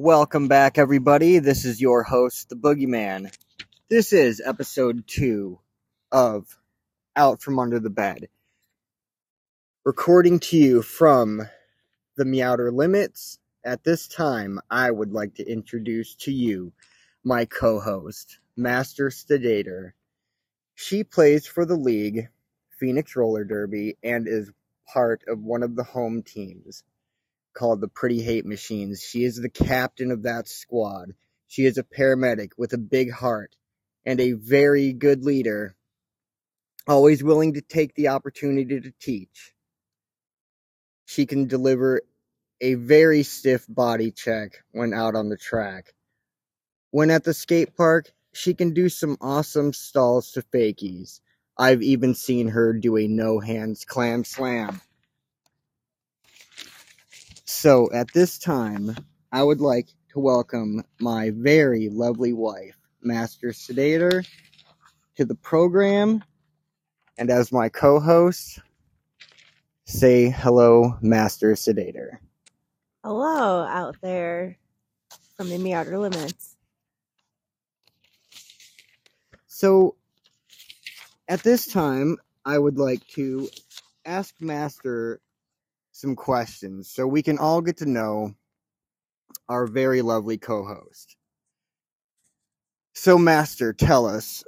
Welcome back, everybody. This is your host, the Boogeyman. This is episode two of Out from Under the Bed. Recording to you from the Meowder Limits. At this time, I would like to introduce to you my co host, Master Sedator. She plays for the league, Phoenix Roller Derby, and is part of one of the home teams called the Pretty Hate Machines. She is the captain of that squad. She is a paramedic with a big heart and a very good leader, always willing to take the opportunity to teach. She can deliver a very stiff body check when out on the track. When at the skate park, she can do some awesome stalls to fakies. I've even seen her do a no hands clam slam. So at this time, I would like to welcome my very lovely wife, Master Sedator, to the program. And as my co host, say hello, Master Sedator. Hello out there from the Meowder Limits. So at this time, I would like to ask Master some questions so we can all get to know our very lovely co host. So, Master, tell us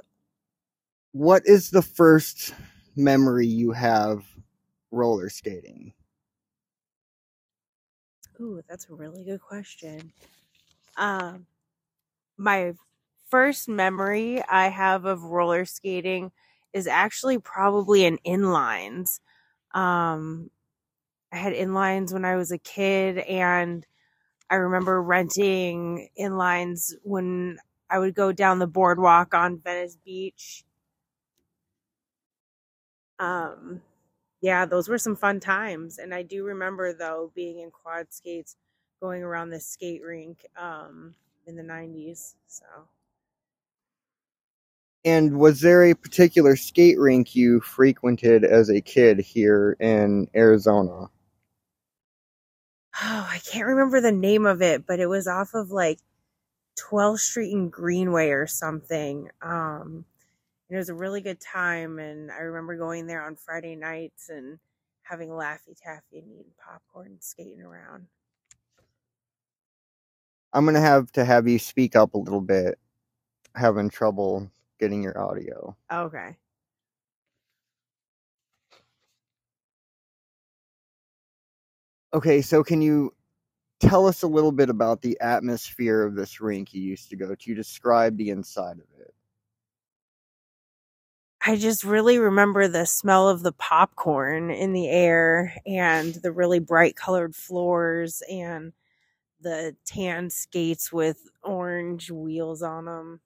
what is the first memory you have roller skating? Ooh, that's a really good question. Um, my first memory I have of roller skating is actually probably in inlines. Um, I had inlines when I was a kid, and I remember renting inlines when I would go down the boardwalk on Venice Beach. Um, yeah, those were some fun times, and I do remember though being in quad skates, going around the skate rink um, in the '90s. So. And was there a particular skate rink you frequented as a kid here in Arizona? Oh, I can't remember the name of it, but it was off of like 12th Street and Greenway or something. Um, it was a really good time, and I remember going there on Friday nights and having Laffy Taffy and eating popcorn and skating around. I'm gonna have to have you speak up a little bit. Having trouble getting your audio. Okay. Okay, so can you tell us a little bit about the atmosphere of this rink you used to go to? Describe the inside of it. I just really remember the smell of the popcorn in the air and the really bright colored floors and the tan skates with orange wheels on them.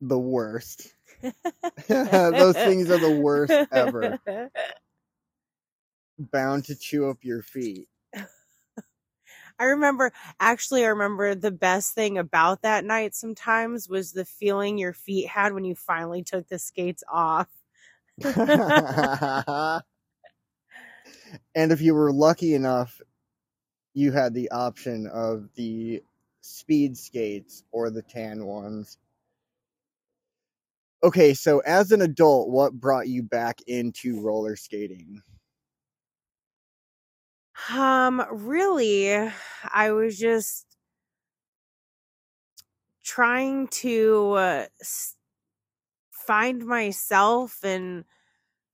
The worst. Those things are the worst ever. Bound to chew up your feet. I remember, actually, I remember the best thing about that night sometimes was the feeling your feet had when you finally took the skates off. and if you were lucky enough, you had the option of the speed skates or the tan ones. Okay, so as an adult, what brought you back into roller skating? Um, really, I was just trying to uh, find myself and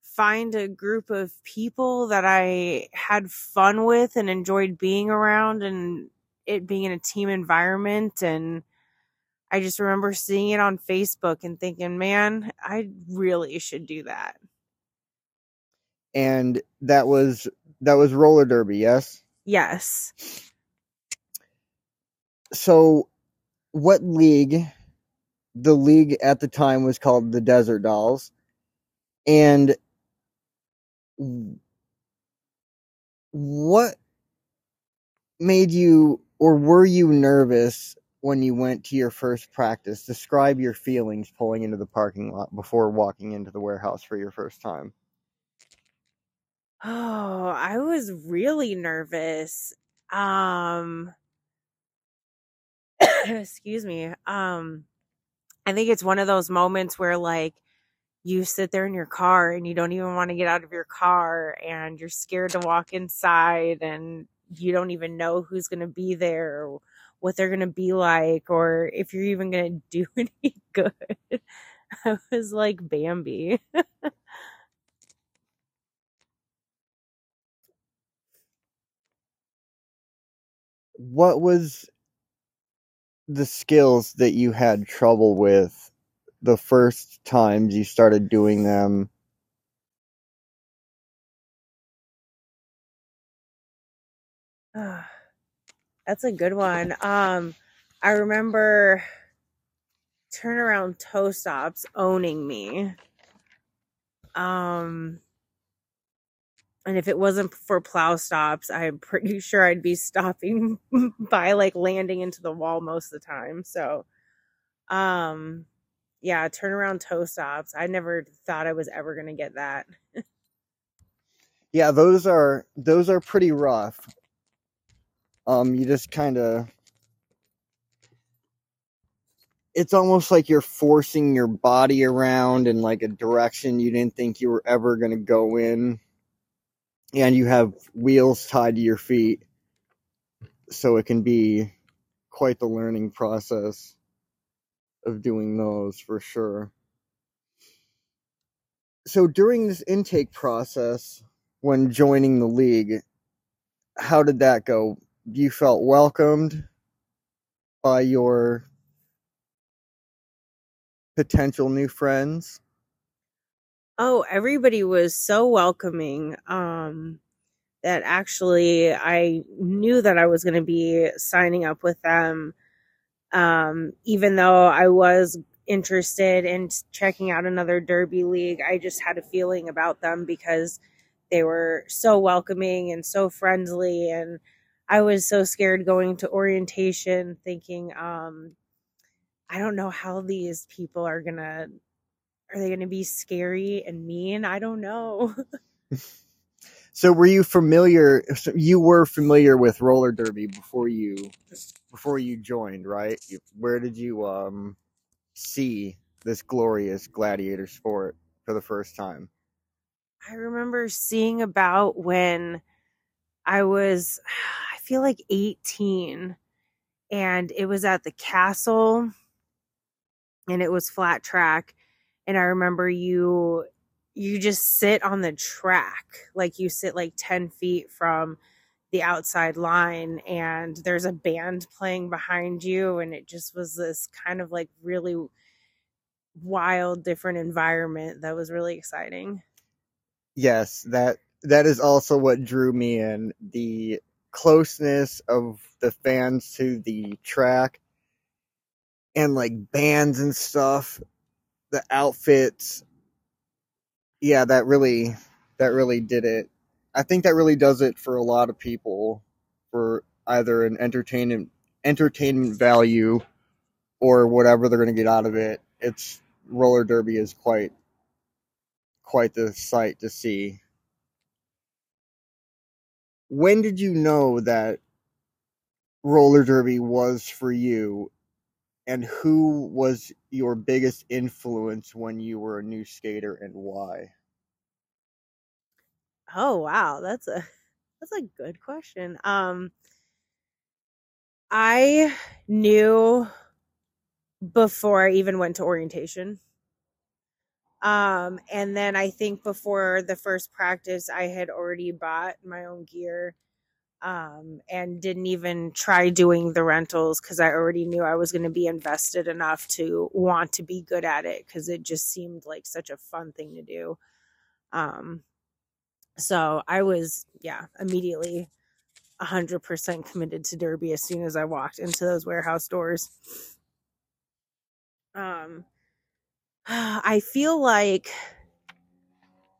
find a group of people that I had fun with and enjoyed being around and it being in a team environment and I just remember seeing it on Facebook and thinking, man, I really should do that. And that was that was roller derby, yes? Yes. So what league the league at the time was called the Desert Dolls. And what made you or were you nervous when you went to your first practice? Describe your feelings pulling into the parking lot before walking into the warehouse for your first time. Oh, I was really nervous. Um excuse me. Um, I think it's one of those moments where like you sit there in your car and you don't even want to get out of your car and you're scared to walk inside and you don't even know who's going to be there or what they're going to be like or if you're even going to do any good. I was like Bambi. what was the skills that you had trouble with the first times you started doing them? That's a good one. Um, I remember turnaround toe stops owning me. Um, and if it wasn't for plow stops, I'm pretty sure I'd be stopping by like landing into the wall most of the time. So, um, yeah, turnaround toe stops. I never thought I was ever going to get that. yeah, those are those are pretty rough. Um, you just kind of it's almost like you're forcing your body around in like a direction you didn't think you were ever going to go in and you have wheels tied to your feet so it can be quite the learning process of doing those for sure. So during this intake process when joining the league how did that go? You felt welcomed by your potential new friends Oh, everybody was so welcoming. Um, that actually I knew that I was going to be signing up with them. Um, even though I was interested in checking out another derby league, I just had a feeling about them because they were so welcoming and so friendly. And I was so scared going to orientation thinking, um, I don't know how these people are going to are they going to be scary and mean? I don't know. so were you familiar so you were familiar with roller derby before you before you joined, right? Where did you um see this glorious gladiator sport for the first time? I remember seeing about when I was I feel like 18 and it was at the castle and it was flat track and I remember you you just sit on the track like you sit like 10 feet from the outside line and there's a band playing behind you and it just was this kind of like really wild different environment that was really exciting. Yes that that is also what drew me in the closeness of the fans to the track and like bands and stuff the outfits. Yeah that really that really did it. I think that really does it for a lot of people for either an entertainment entertainment value or whatever they're going to get out of it. It's roller derby is quite quite the sight to see. When did you know that roller derby was for you and who was your biggest influence when you were a new skater and why? Oh wow, that's a that's a good question. Um I knew before I even went to orientation. Um and then I think before the first practice I had already bought my own gear um, and didn't even try doing the rentals because I already knew I was going to be invested enough to want to be good at it because it just seemed like such a fun thing to do. Um, so I was, yeah, immediately 100% committed to Derby as soon as I walked into those warehouse doors. Um, I feel like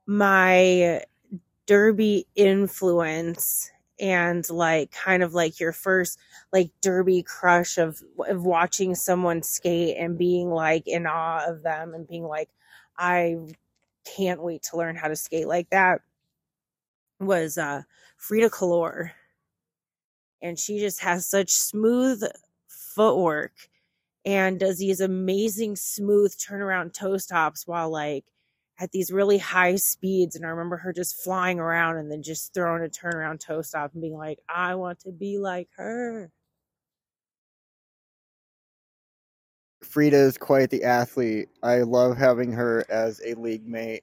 my Derby influence and like kind of like your first like derby crush of of watching someone skate and being like in awe of them and being like I can't wait to learn how to skate like that was uh Frida Kalor. And she just has such smooth footwork and does these amazing smooth turnaround toe stops while like at these really high speeds. And I remember her just flying around and then just throwing a turnaround toe stop and being like, I want to be like her. Frida is quite the athlete. I love having her as a league mate.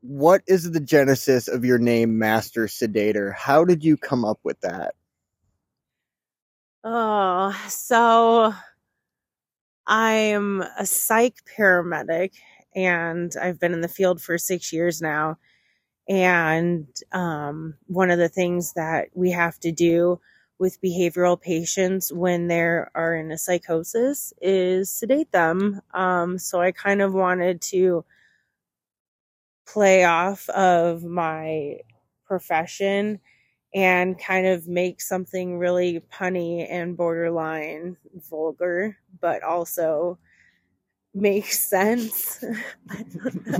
What is the genesis of your name, Master Sedator? How did you come up with that? Oh, so I'm a psych paramedic and I've been in the field for six years now. And um, one of the things that we have to do with behavioral patients when they are in a psychosis is sedate them. Um, so I kind of wanted to play off of my profession and kind of make something really punny and borderline vulgar, but also makes sense. I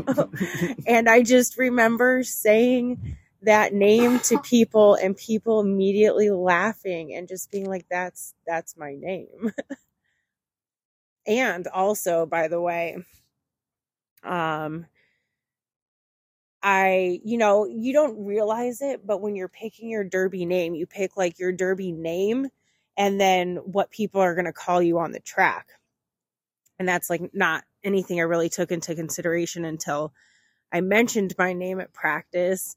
and I just remember saying that name to people and people immediately laughing and just being like that's that's my name. and also by the way, um I, you know, you don't realize it, but when you're picking your derby name, you pick like your derby name and then what people are going to call you on the track. And that's like not anything I really took into consideration until I mentioned my name at practice.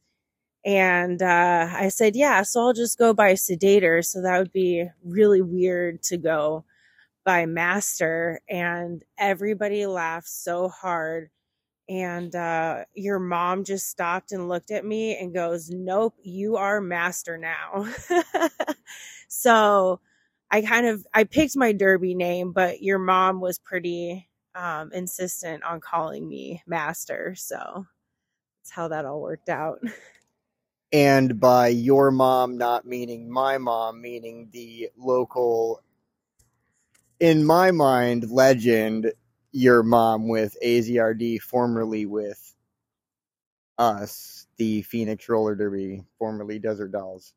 And uh, I said, yeah, so I'll just go by Sedator. So that would be really weird to go by Master. And everybody laughed so hard and uh, your mom just stopped and looked at me and goes, Nope, you are master now. so I kind of I picked my derby name, but your mom was pretty um, insistent on calling me master. So that's how that all worked out. And by your mom, not meaning my mom, meaning the local, in my mind, legend your mom with AZRD, formerly with us, the Phoenix Roller Derby, formerly Desert Dolls.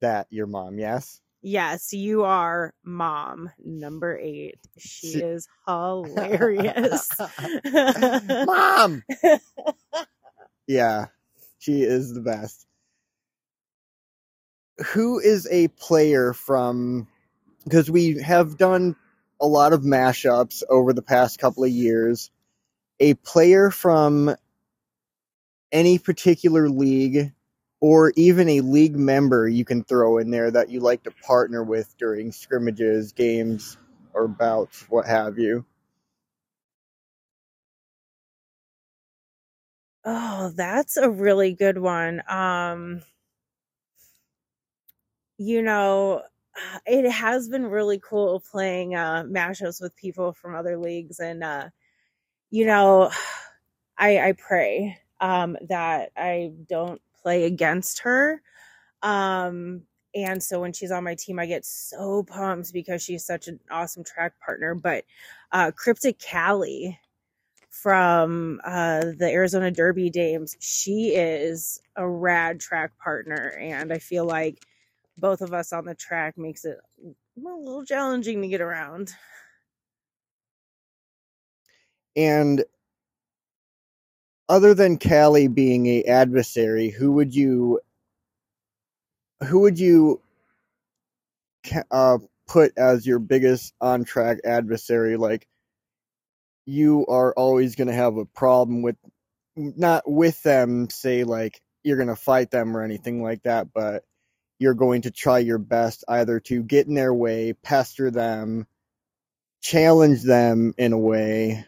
That your mom, yes? Yes, you are mom number eight. She is hilarious. mom! yeah, she is the best. Who is a player from, because we have done a lot of mashups over the past couple of years. A player from any particular league or even a league member you can throw in there that you like to partner with during scrimmages, games, or bouts, what have you. Oh, that's a really good one. Um, you know, it has been really cool playing uh, mashups with people from other leagues, and uh, you know, I, I pray um, that I don't play against her. Um, and so when she's on my team, I get so pumped because she's such an awesome track partner. But uh, Cryptic Callie from uh, the Arizona Derby Dames, she is a rad track partner, and I feel like both of us on the track makes it a little challenging to get around. And other than Callie being a adversary, who would you who would you uh, put as your biggest on track adversary? Like you are always going to have a problem with not with them. Say like you're going to fight them or anything like that, but you're going to try your best either to get in their way, pester them, challenge them in a way,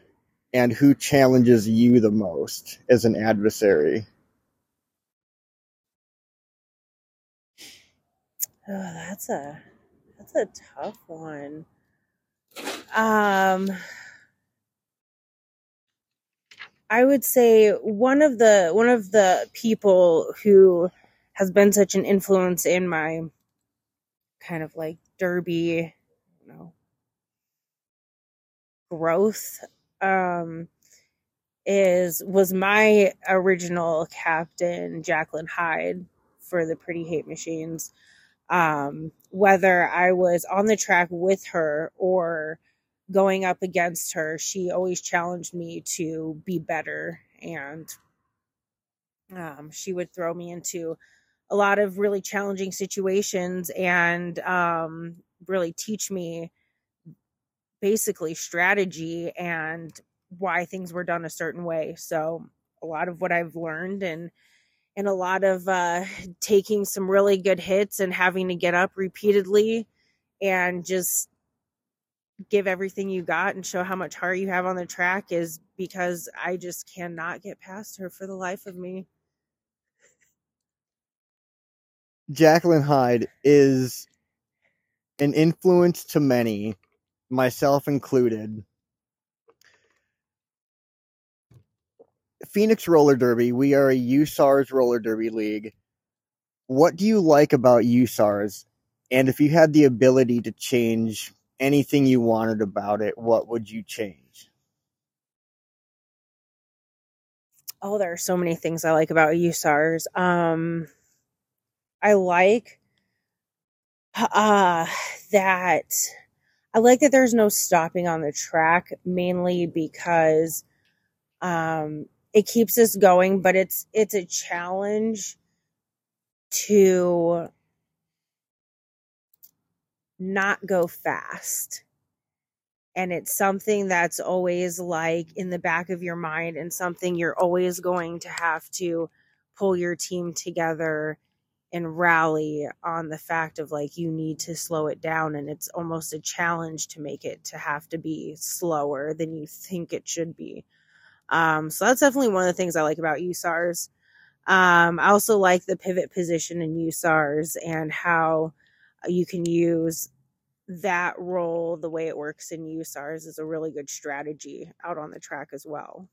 and who challenges you the most as an adversary? Oh, that's a that's a tough one. Um I would say one of the one of the people who has been such an influence in my kind of like derby, you know, growth um is was my original captain Jacqueline Hyde for the Pretty Hate Machines. Um, whether I was on the track with her or going up against her, she always challenged me to be better. And um, she would throw me into a lot of really challenging situations and um, really teach me basically strategy and why things were done a certain way. So a lot of what I've learned and and a lot of uh, taking some really good hits and having to get up repeatedly and just give everything you got and show how much heart you have on the track is because I just cannot get past her for the life of me. Jacqueline Hyde is an influence to many, myself included. Phoenix Roller Derby, we are a USARS roller derby league. What do you like about USARS? And if you had the ability to change anything you wanted about it, what would you change? Oh, there are so many things I like about USARS. Um, I like uh, that I like that there's no stopping on the track, mainly because um, it keeps us going, but it's it's a challenge to not go fast. And it's something that's always like in the back of your mind and something you're always going to have to pull your team together and rally on the fact of like you need to slow it down and it's almost a challenge to make it to have to be slower than you think it should be. Um, so that's definitely one of the things i like about usars um, i also like the pivot position in usars and how you can use that role the way it works in usars is a really good strategy out on the track as well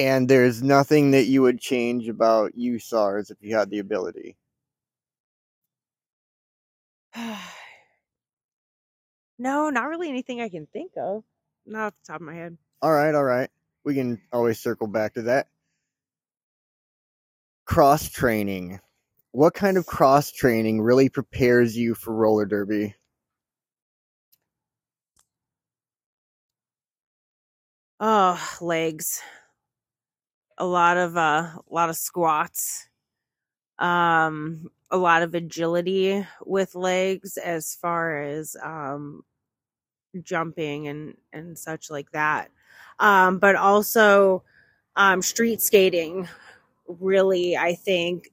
And there's nothing that you would change about USARS if you had the ability. no, not really anything I can think of. Not off the top of my head. All right, all right. We can always circle back to that. Cross training. What kind of cross training really prepares you for roller derby? Oh, legs a lot of uh, a lot of squats, um, a lot of agility with legs as far as um, jumping and and such like that. Um, but also um, street skating. Really, I think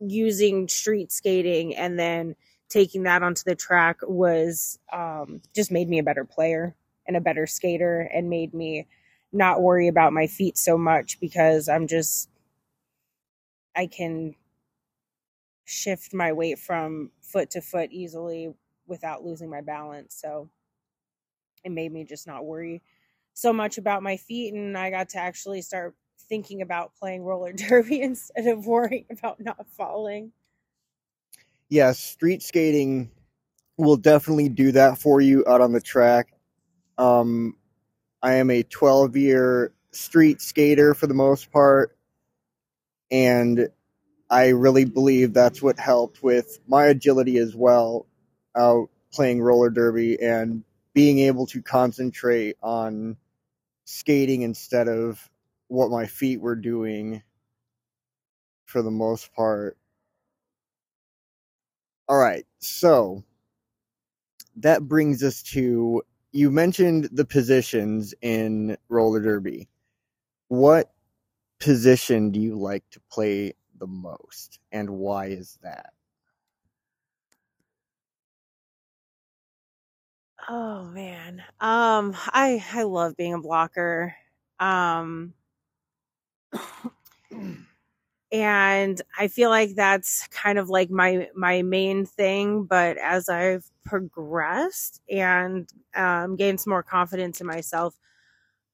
using street skating and then taking that onto the track was um, just made me a better player and a better skater and made me not worry about my feet so much because I'm just I can shift my weight from foot to foot easily without losing my balance. So it made me just not worry so much about my feet and I got to actually start thinking about playing roller derby instead of worrying about not falling. Yes, street skating will definitely do that for you out on the track. Um, I am a 12 year street skater for the most part. And I really believe that's what helped with my agility as well, out playing roller derby and being able to concentrate on skating instead of what my feet were doing for the most part. All right, so that brings us to you mentioned the positions in roller derby. What position do you like to play the most, and why is that? Oh man, um, I I love being a blocker. Um, and I feel like that's kind of like my my main thing. But as I've progressed and um, gained some more confidence in myself,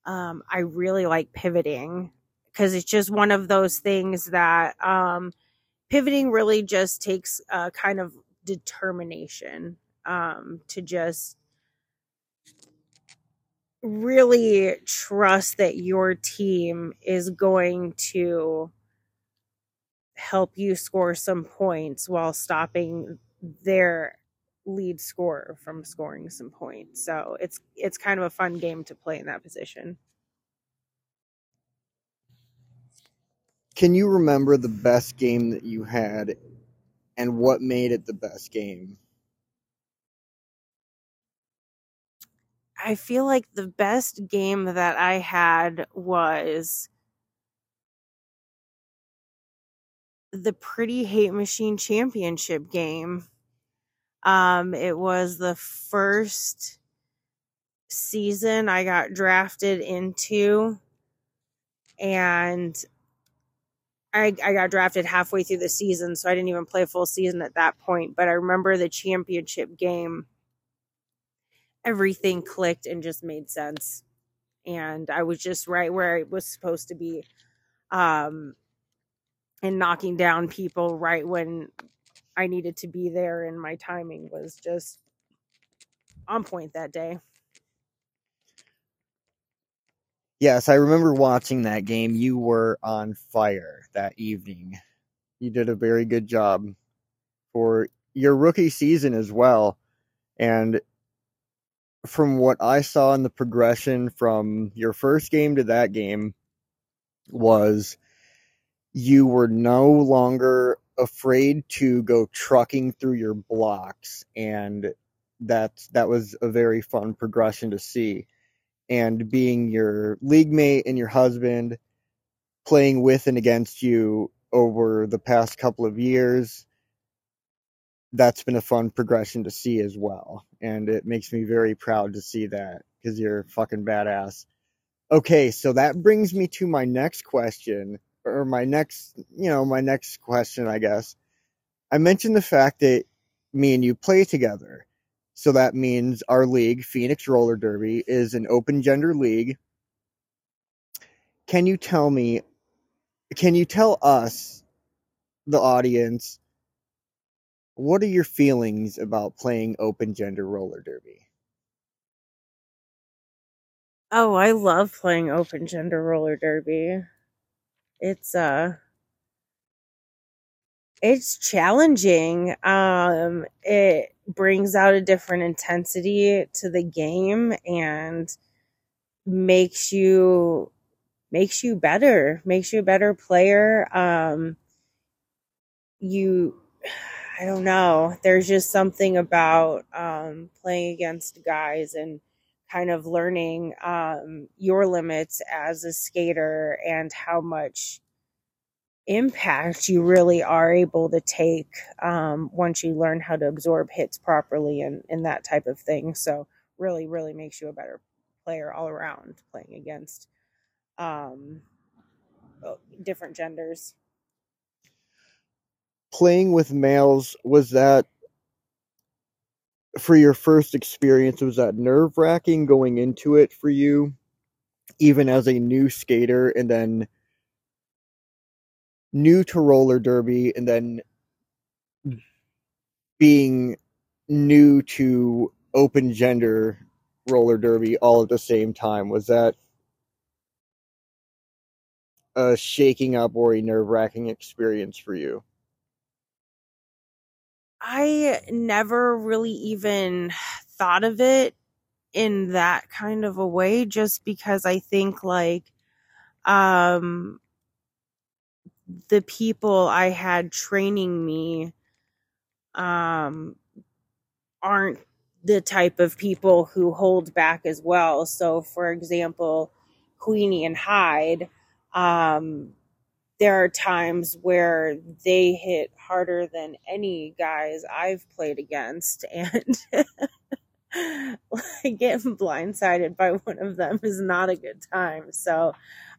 um, I really like pivoting because it's just one of those things that um, pivoting really just takes a kind of determination um, to just really trust that your team is going to help you score some points while stopping their lead scorer from scoring some points. So it's it's kind of a fun game to play in that position. Can you remember the best game that you had and what made it the best game? I feel like the best game that I had was the Pretty Hate Machine Championship game. Um, it was the first season I got drafted into, and I, I got drafted halfway through the season, so I didn't even play a full season at that point. But I remember the championship game everything clicked and just made sense. And I was just right where I was supposed to be. Um, and knocking down people right when I needed to be there, and my timing was just on point that day. Yes, I remember watching that game. You were on fire that evening. You did a very good job for your rookie season as well. And from what I saw in the progression from your first game to that game was you were no longer afraid to go trucking through your blocks and that that was a very fun progression to see and being your league mate and your husband playing with and against you over the past couple of years that's been a fun progression to see as well. And it makes me very proud to see that because you're fucking badass. Okay, so that brings me to my next question, or my next, you know, my next question, I guess. I mentioned the fact that me and you play together. So that means our league, Phoenix Roller Derby, is an open gender league. Can you tell me, can you tell us, the audience, what are your feelings about playing open gender roller derby? Oh, I love playing open gender roller derby. It's uh it's challenging. Um it brings out a different intensity to the game and makes you makes you better, makes you a better player. Um you I don't know. There's just something about um, playing against guys and kind of learning um, your limits as a skater and how much impact you really are able to take um, once you learn how to absorb hits properly and, and that type of thing. So, really, really makes you a better player all around playing against um, different genders playing with males was that for your first experience was that nerve wracking going into it for you even as a new skater and then new to roller derby and then being new to open gender roller derby all at the same time? Was that a shaking up or a nerve wracking experience for you I never really even thought of it in that kind of a way just because I think like um the people I had training me um aren't the type of people who hold back as well. So for example, Queenie and Hyde, um there are times where they hit harder than any guys I've played against and getting blindsided by one of them is not a good time. So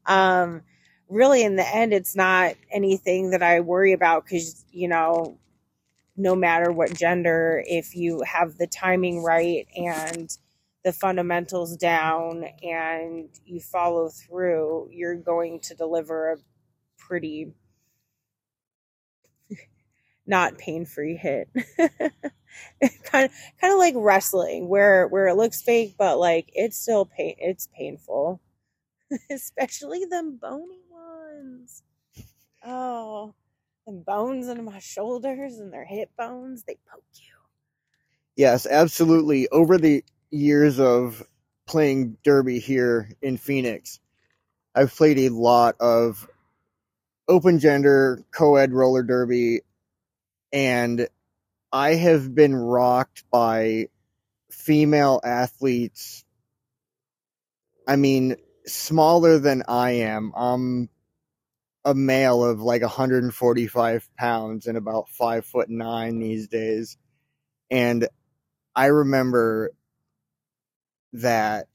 um really in the end it's not anything that I worry about cuz you know no matter what gender if you have the timing right and the fundamentals down and you follow through you're going to deliver a pretty not pain-free hit. kind of kind of like wrestling where where it looks fake but like it's still pain it's painful. Especially them bony ones. Oh, and bones in my shoulders and their hip bones, they poke you. Yes, absolutely. Over the years of playing derby here in Phoenix, I've played a lot of open gender co-ed roller derby and I have been rocked by female athletes I mean smaller than I am. I'm a male of like 145 pounds and about five foot nine these days. And I remember that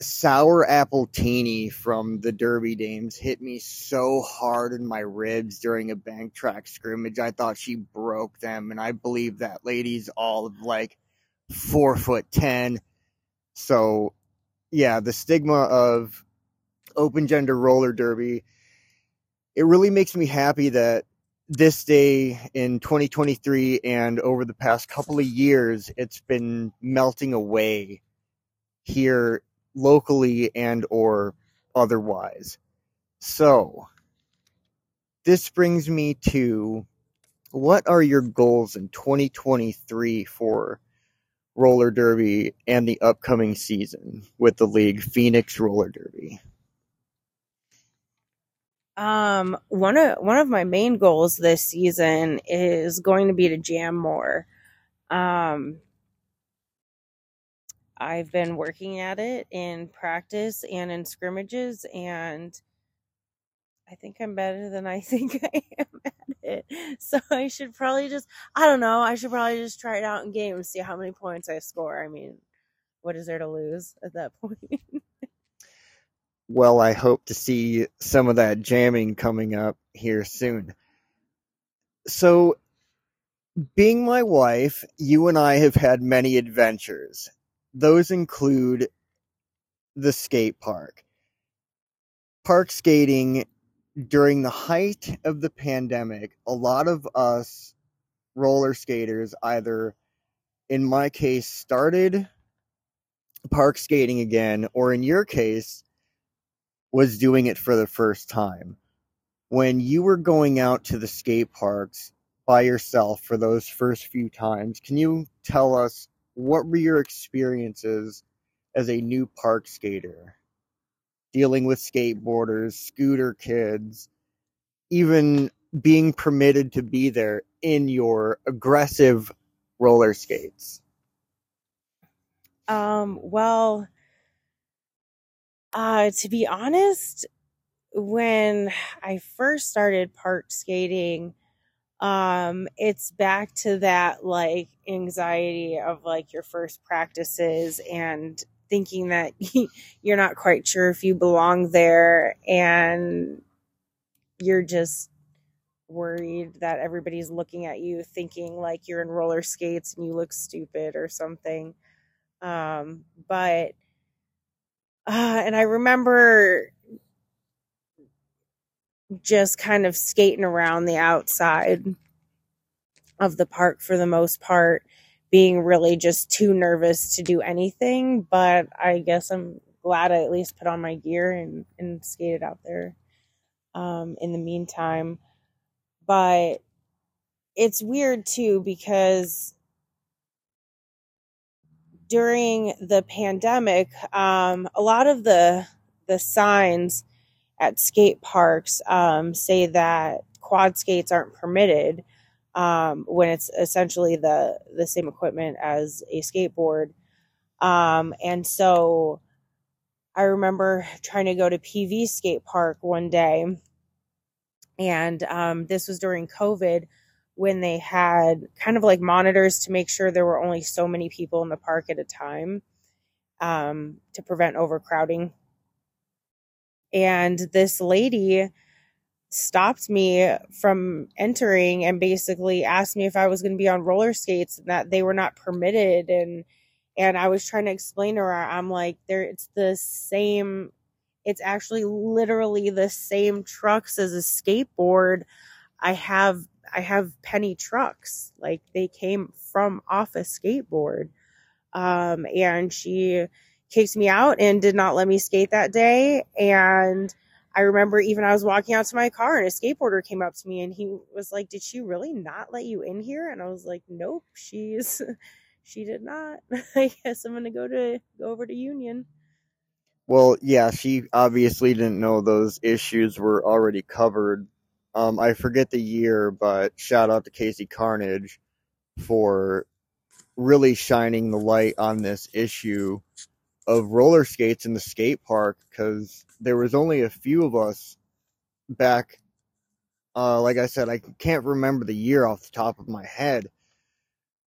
sour appletini from the Derby Dames hit me so hard in my ribs during a bank track scrimmage. I thought she broke them, and I believe that lady's all of like four foot ten. So, yeah, the stigma of open gender roller derby. It really makes me happy that this day in 2023 and over the past couple of years, it's been melting away here locally and or otherwise. So, this brings me to what are your goals in 2023 for roller derby and the upcoming season with the league Phoenix Roller Derby? Um, one of one of my main goals this season is going to be to jam more. Um, I've been working at it in practice and in scrimmages, and I think I'm better than I think I am at it. So I should probably just, I don't know, I should probably just try it out in game and see how many points I score. I mean, what is there to lose at that point? well, I hope to see some of that jamming coming up here soon. So, being my wife, you and I have had many adventures. Those include the skate park. Park skating during the height of the pandemic, a lot of us roller skaters either, in my case, started park skating again, or in your case, was doing it for the first time. When you were going out to the skate parks by yourself for those first few times, can you tell us what were your experiences as a new park skater? Dealing with skateboarders, scooter kids, even being permitted to be there in your aggressive roller skates? Um, well, uh, to be honest, when I first started park skating, um, it's back to that like anxiety of like your first practices and thinking that you're not quite sure if you belong there and you're just worried that everybody's looking at you thinking like you're in roller skates and you look stupid or something. Um, but uh, and I remember just kind of skating around the outside of the park for the most part, being really just too nervous to do anything. But I guess I'm glad I at least put on my gear and, and skated out there um, in the meantime. But it's weird too because during the pandemic, um, a lot of the the signs at skate parks um, say that quad skates aren't permitted um, when it's essentially the the same equipment as a skateboard. Um, and so, I remember trying to go to PV skate park one day, and um, this was during COVID when they had kind of like monitors to make sure there were only so many people in the park at a time um, to prevent overcrowding. And this lady stopped me from entering and basically asked me if I was going to be on roller skates and that they were not permitted and and I was trying to explain to her I'm like there it's the same it's actually literally the same trucks as a skateboard I have I have penny trucks. Like they came from off a skateboard. Um, and she kicked me out and did not let me skate that day. And I remember even I was walking out to my car and a skateboarder came up to me and he was like, "Did she really not let you in here?" And I was like, "Nope, she's she did not. I guess I'm gonna go to go over to Union." Well, yeah, she obviously didn't know those issues were already covered. Um, I forget the year, but shout out to Casey Carnage for really shining the light on this issue of roller skates in the skate park because there was only a few of us back. Uh, like I said, I can't remember the year off the top of my head,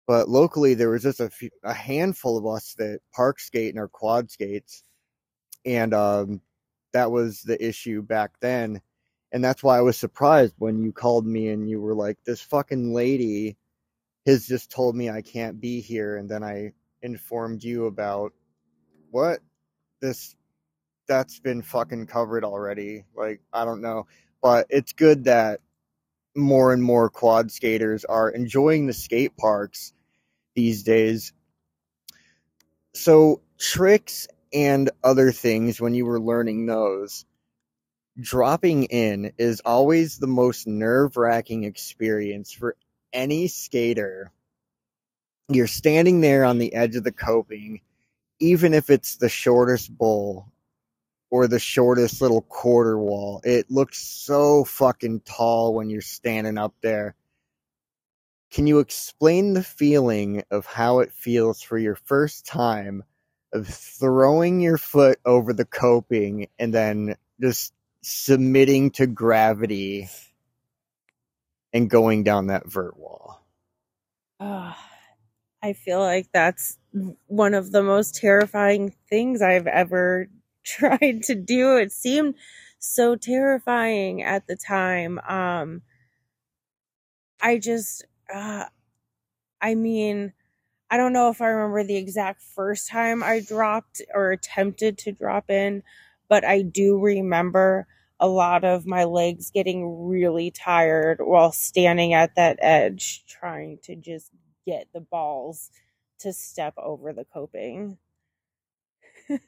but locally there was just a, few, a handful of us that park skate and our quad skates, and um, that was the issue back then. And that's why I was surprised when you called me and you were like, "This fucking lady has just told me I can't be here," and then I informed you about what this that's been fucking covered already. Like, I don't know. But it's good that more and more quad skaters are enjoying the skate parks these days. So, tricks and other things when you were learning those, dropping in is always the most nerve wracking experience for any skater. You're standing there on the edge of the coping even if it's the shortest bowl or the shortest little quarter wall, it looks so fucking tall when you're standing up there. Can you explain the feeling of how it feels for your first time of throwing your foot over the coping and then just submitting to gravity and going down that vert wall? Oh, I feel like that's one of the most terrifying things I've ever tried to do. It seemed so terrifying at the time. Um, I just, uh, I mean, I don't know if I remember the exact first time I dropped or attempted to drop in, but I do remember a lot of my legs getting really tired while standing at that edge trying to just get the balls to step over the coping. it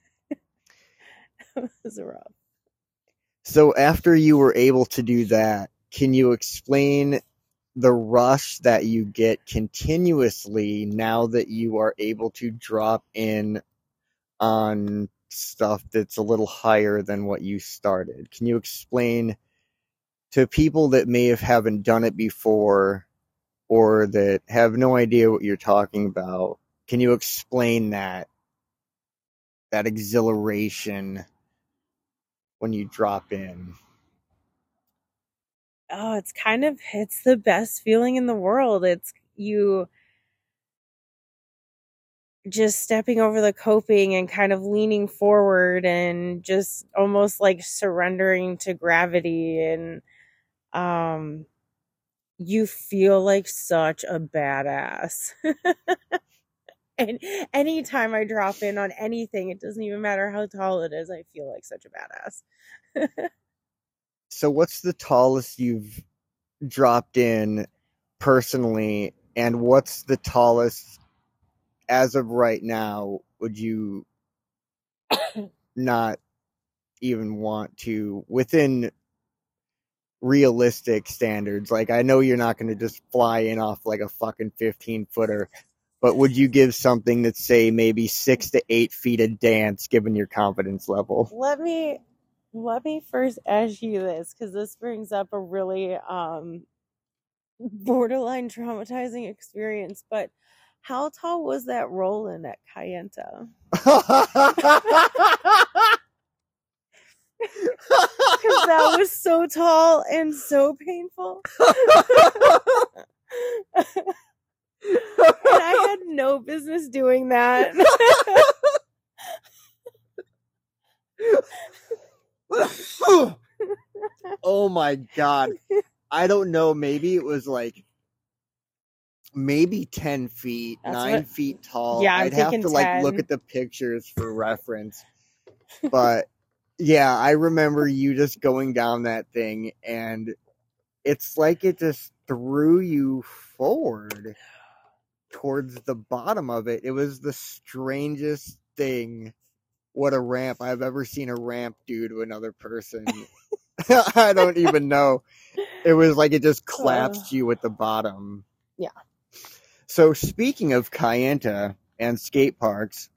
was rough. So after you were able to do that, can you explain the rush that you get continuously now that you are able to drop in on stuff that's a little higher than what you started? Can you explain to people that may have haven't done it before or that have no idea what you're talking about can you explain that that exhilaration when you drop in? Oh, it's kind of it's the best feeling in the world. It's you just stepping over the coping and kind of leaning forward and just almost like surrendering to gravity and um you feel like such a badass. and anytime I drop in on anything, it doesn't even matter how tall it is, I feel like such a badass. so, what's the tallest you've dropped in personally, and what's the tallest as of right now? Would you not even want to within realistic standards? Like, I know you're not going to just fly in off like a fucking 15 footer but would you give something that's say maybe six to eight feet of dance given your confidence level? Let me let me first ask you this because this brings up a really um borderline traumatizing experience. But how tall was that roll in at Kayenta? Because that was so tall and so painful and I had no business doing that. oh my god. I don't know. Maybe it was like maybe 10 feet, That's 9 what, feet tall. Yeah, i would have to 10. like look at the pictures for reference. But yeah, I remember you just going down that thing and it's like it just threw you forward towards the bottom of it. It was the strangest thing. What a ramp I've ever seen a ramp do to another person. I don't even know. It was like it just collapsed you at the bottom. Yeah. So speaking of Kayenta and skate parks,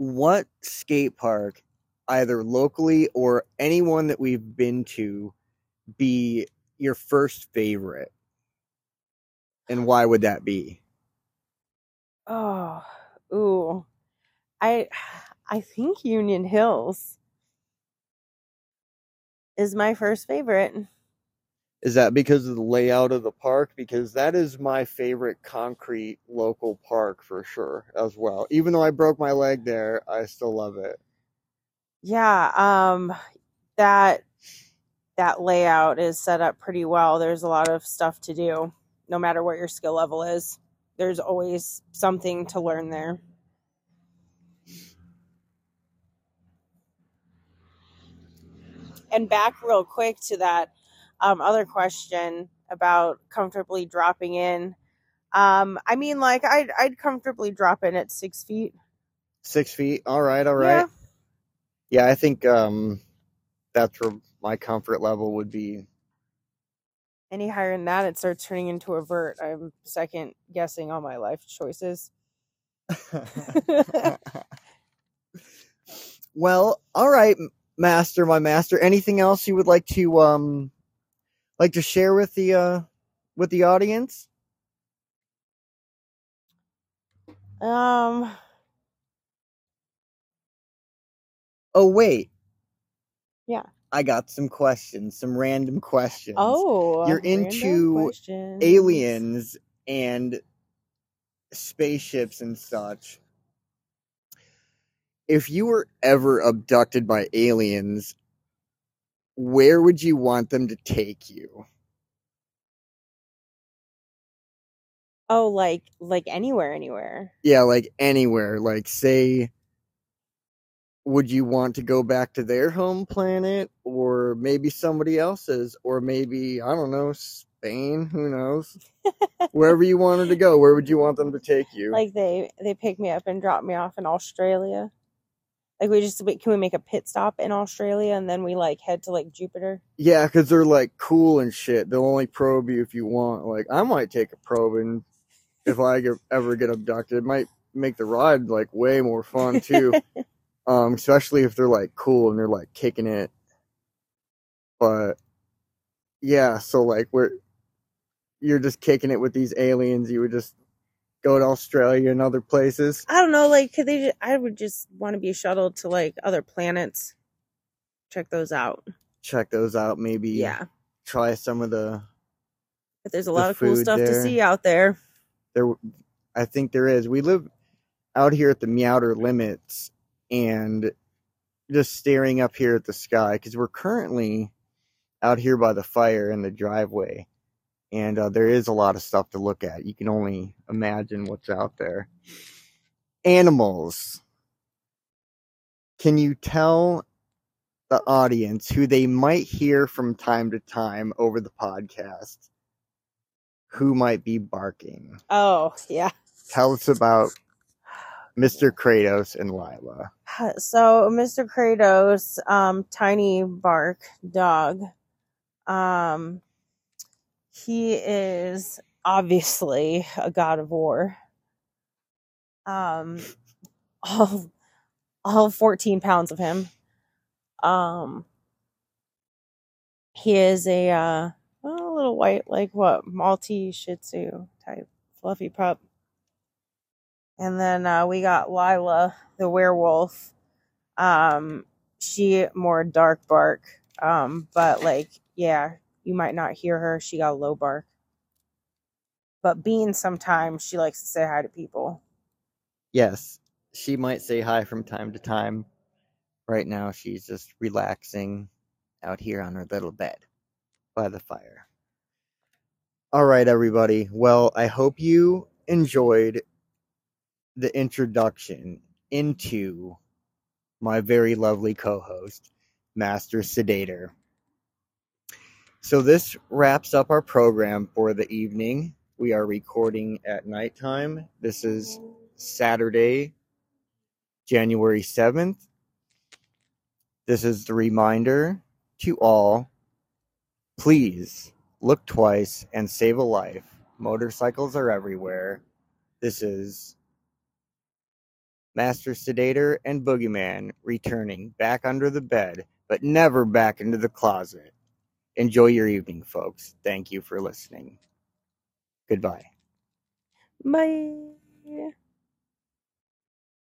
what skate park, either locally or anyone that we've been to, be your first favorite? And why would that be? Oh, ooh. I I think Union Hills is my first favorite. Is that because of the layout of the park? Because that is my favorite concrete local park for sure as well. Even though I broke my leg there, I still love it. Yeah, um that that layout is set up pretty well. There's a lot of stuff to do no matter what your skill level is. There's always something to learn there. And back real quick to that um, other question about comfortably dropping in. Um, I mean, like I'd I'd comfortably drop in at six feet. Six feet. All right, all right. Yeah, yeah I think um that's where my comfort level would be. Any higher than that, it starts turning into a vert. I'm second guessing all my life choices. well, all right, master, my master. Anything else you would like to um like to share with the uh with the audience? Um, Oh wait. Yeah. I got some questions, some random questions. oh, You're into questions. aliens and spaceships and such. If you were ever abducted by aliens, where would you want them to take you? Oh, like like anywhere, anywhere. Yeah, like anywhere. Like, say, would you want to go back to their home planet or maybe somebody else's or maybe, I don't know, Spain? Who knows? Wherever you wanted to go, where would you want them to take you? Like they they pick me up and drop me off in Australia. Like we just wait, can we make a pit stop in Australia and then we like head to like Jupiter? Yeah, because they're like cool and shit. They'll only probe you if you want. Like, I might take a probe, and if I get, ever get abducted, it might make the ride like way more fun too. um, especially if they're like cool and they're like kicking it. But yeah, so like we're you're just kicking it with these aliens. You would just go to Australia and other places. I don't know. Like, could they? ju- I would just want to be shuttled to like other planets. Check those out. Check those out. Maybe Yeah, try some of the but there's a The lot of cool stuff to see out there. there I think there is. We live out here at the Meowder limits and just staring up here at the sky because we're currently out here by the fire in the driveway and uh, there is a lot of stuff to look at. You can only imagine what's out there. Animals. Can you tell the audience who they might hear from time to time over the podcast who might be barking? Oh yeah. Tell us about Mr. Kratos and Lila. So Mr. Kratos, um, tiny bark dog, um, he is obviously a god of war. Um, all, all 14 pounds of him. Um, he is a, uh, a little white, like what, Maltese Shih Tzu type fluffy pup. And then uh, we got Lila, the werewolf. Um, she more dark bark. Um, but like, yeah, you might not hear her. She got a low bark. But Bean sometimes she likes to say hi to people. Yes, she might say hi from time to time. Right now, she's just relaxing out here on her little bed by the fire. All right, everybody. Well, I hope you enjoyed the introduction into my very lovely co host, Master Sedator. So, this wraps up our program for the evening. We are recording at nighttime. This is Saturday, January 7th. This is the reminder to all please look twice and save a life. Motorcycles are everywhere. This is Master Sedator and Boogeyman returning back under the bed, but never back into the closet. Enjoy your evening, folks. Thank you for listening. Goodbye. Bye.